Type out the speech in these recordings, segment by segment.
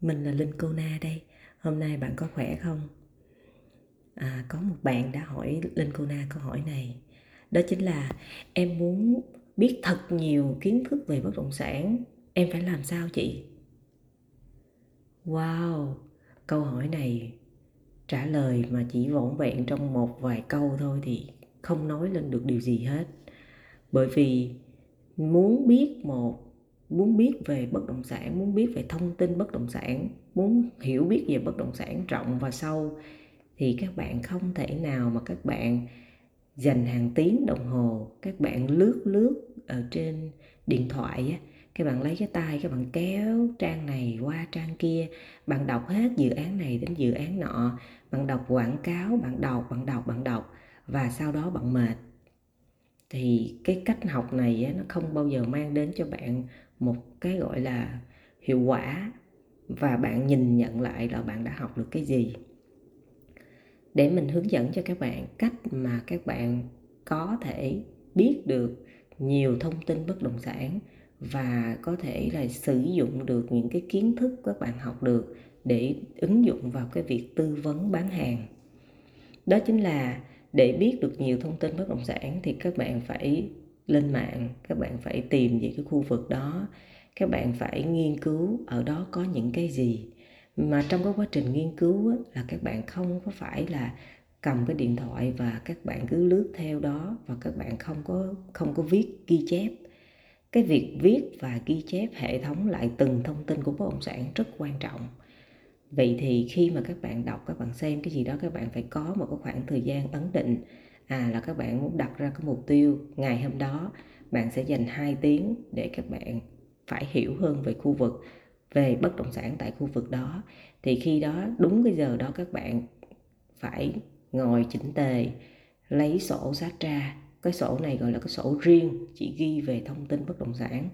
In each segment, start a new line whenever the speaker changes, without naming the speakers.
Mình là Linh Cô Na đây. Hôm nay bạn có khỏe không? À, có một bạn đã hỏi Linh Cô Na câu hỏi này. Đó chính là em muốn biết thật nhiều kiến thức về bất động sản. Em phải làm sao chị? Wow, câu hỏi này trả lời mà chỉ vỏn vẹn trong một vài câu thôi thì không nói lên được điều gì hết. Bởi vì muốn biết một muốn biết về bất động sản muốn biết về thông tin bất động sản muốn hiểu biết về bất động sản rộng và sâu thì các bạn không thể nào mà các bạn dành hàng tiếng đồng hồ các bạn lướt lướt ở trên điện thoại á các bạn lấy cái tay các bạn kéo trang này qua trang kia bạn đọc hết dự án này đến dự án nọ bạn đọc quảng cáo bạn đọc bạn đọc bạn đọc và sau đó bạn mệt. Thì cái cách học này á, nó không bao giờ mang đến cho bạn một cái gọi là hiệu quả và bạn nhìn nhận lại là bạn đã học được cái gì. Để mình hướng dẫn cho các bạn cách mà các bạn có thể biết được nhiều thông tin bất động sản và có thể là sử dụng được những cái kiến thức các bạn học được để ứng dụng vào cái việc tư vấn bán hàng. Đó chính là để biết được nhiều thông tin bất động sản thì các bạn phải lên mạng các bạn phải tìm về cái khu vực đó các bạn phải nghiên cứu ở đó có những cái gì. Mà trong cái quá trình nghiên cứu á, là các bạn không có phải là cầm cái điện thoại và các bạn cứ lướt theo đó và các bạn không có không có viết ghi chép. Cái việc viết và ghi chép hệ thống lại từng thông tin của bất động sản rất quan trọng. Vậy thì khi mà các bạn đọc các bạn xem cái gì đó các bạn phải có một cái khoảng thời gian ấn định à là các bạn muốn đặt ra cái mục tiêu ngày hôm đó, bạn sẽ dành 2 tiếng để các bạn phải hiểu hơn về khu vực, về bất động sản tại khu vực đó. Thì khi đó, đúng cái giờ đó các bạn phải ngồi chỉnh tề, lấy sổ sách ra. Cái sổ này gọi là cái sổ riêng, chỉ ghi về thông tin bất động sản.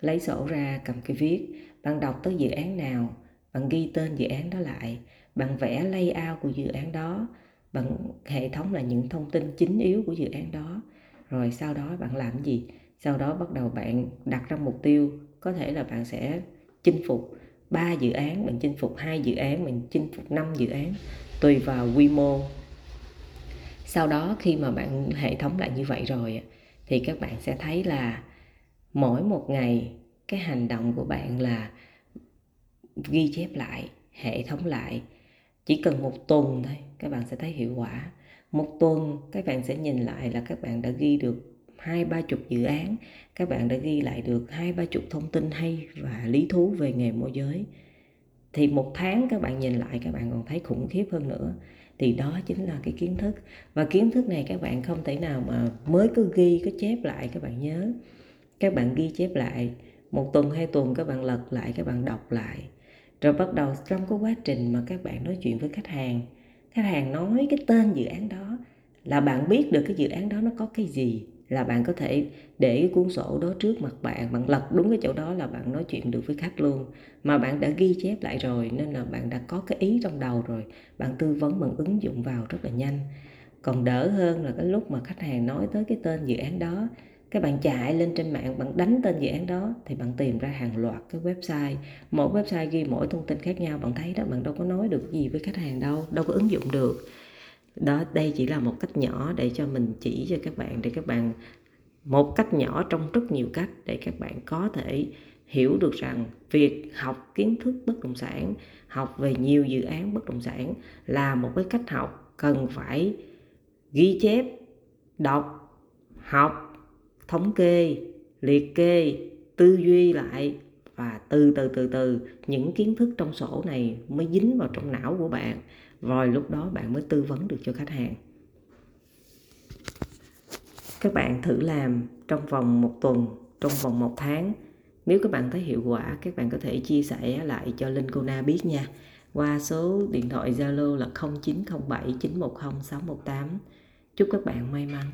Lấy sổ ra, cầm cái viết, bạn đọc tới dự án nào, bạn ghi tên dự án đó lại, bạn vẽ layout của dự án đó bằng hệ thống là những thông tin chính yếu của dự án đó. Rồi sau đó bạn làm gì? Sau đó bắt đầu bạn đặt ra mục tiêu. Có thể là bạn sẽ chinh phục 3 dự án mình chinh phục hai dự án mình chinh phục 5 dự án, tùy vào quy mô. Sau đó khi mà bạn, hệ thống lại như vậy rồi thì các bạn sẽ thấy là mỗi một ngày cái hành động của bạn là ghi chép lại, hệ thống lại chỉ cần một tuần thôi các bạn sẽ thấy hiệu quả một tuần các bạn sẽ nhìn lại là các bạn đã ghi được hai ba chục dự án các bạn đã ghi lại được hai ba chục thông tin hay và lý thú về nghề môi giới thì một tháng các bạn nhìn lại các bạn còn thấy khủng khiếp hơn nữa thì đó chính là cái kiến thức và kiến thức này các bạn không thể nào mà mới cứ ghi cứ chép lại các bạn nhớ các bạn ghi chép lại một tuần hai tuần các bạn lật lại các bạn đọc lại rồi bắt đầu trong cái quá trình mà các bạn nói chuyện với khách hàng khách hàng nói cái tên dự án đó là bạn biết được cái dự án đó nó có cái gì, là bạn có thể để cái cuốn sổ đó trước mặt bạn bạn lật đúng cái chỗ đó là bạn nói chuyện được với khách luôn. Mà bạn đã ghi chép lại rồi, nên là bạn đã có cái ý trong đầu rồi, bạn tư vấn bằng ứng dụng vào rất là nhanh. Còn đỡ hơn là cái lúc mà khách hàng nói tới cái tên dự án đó các bạn chạy lên trên mạng, bạn đánh tên dự án đó thì bạn tìm ra hàng loạt cái website. Mỗi website ghi mỗi thông tin khác nhau, bạn thấy đó, bạn đâu có nói được gì với khách hàng đâu đâu có ứng dụng được. Đó, đây chỉ là một cách nhỏ để cho mình chỉ cho các bạn, để các bạn, một cách nhỏ trong rất nhiều cách để các bạn có thể hiểu được rằng việc học kiến thức bất động sản, học về nhiều dự án bất động sản là một cái cách học cần phải ghi chép, đọc, học thống kê, liệt kê, tư duy lại và từ từ từ từ những kiến thức trong sổ này mới dính vào trong não của bạn. Rồi lúc đó bạn mới tư vấn được cho khách hàng. Các bạn thử làm trong vòng một tuần, trong vòng một tháng. Nếu các bạn thấy hiệu quả, các bạn có thể chia sẻ lại cho Linh Cô Na biết nha. Qua số điện thoại Zalo là 0907 910 618 chúc các bạn may mắn.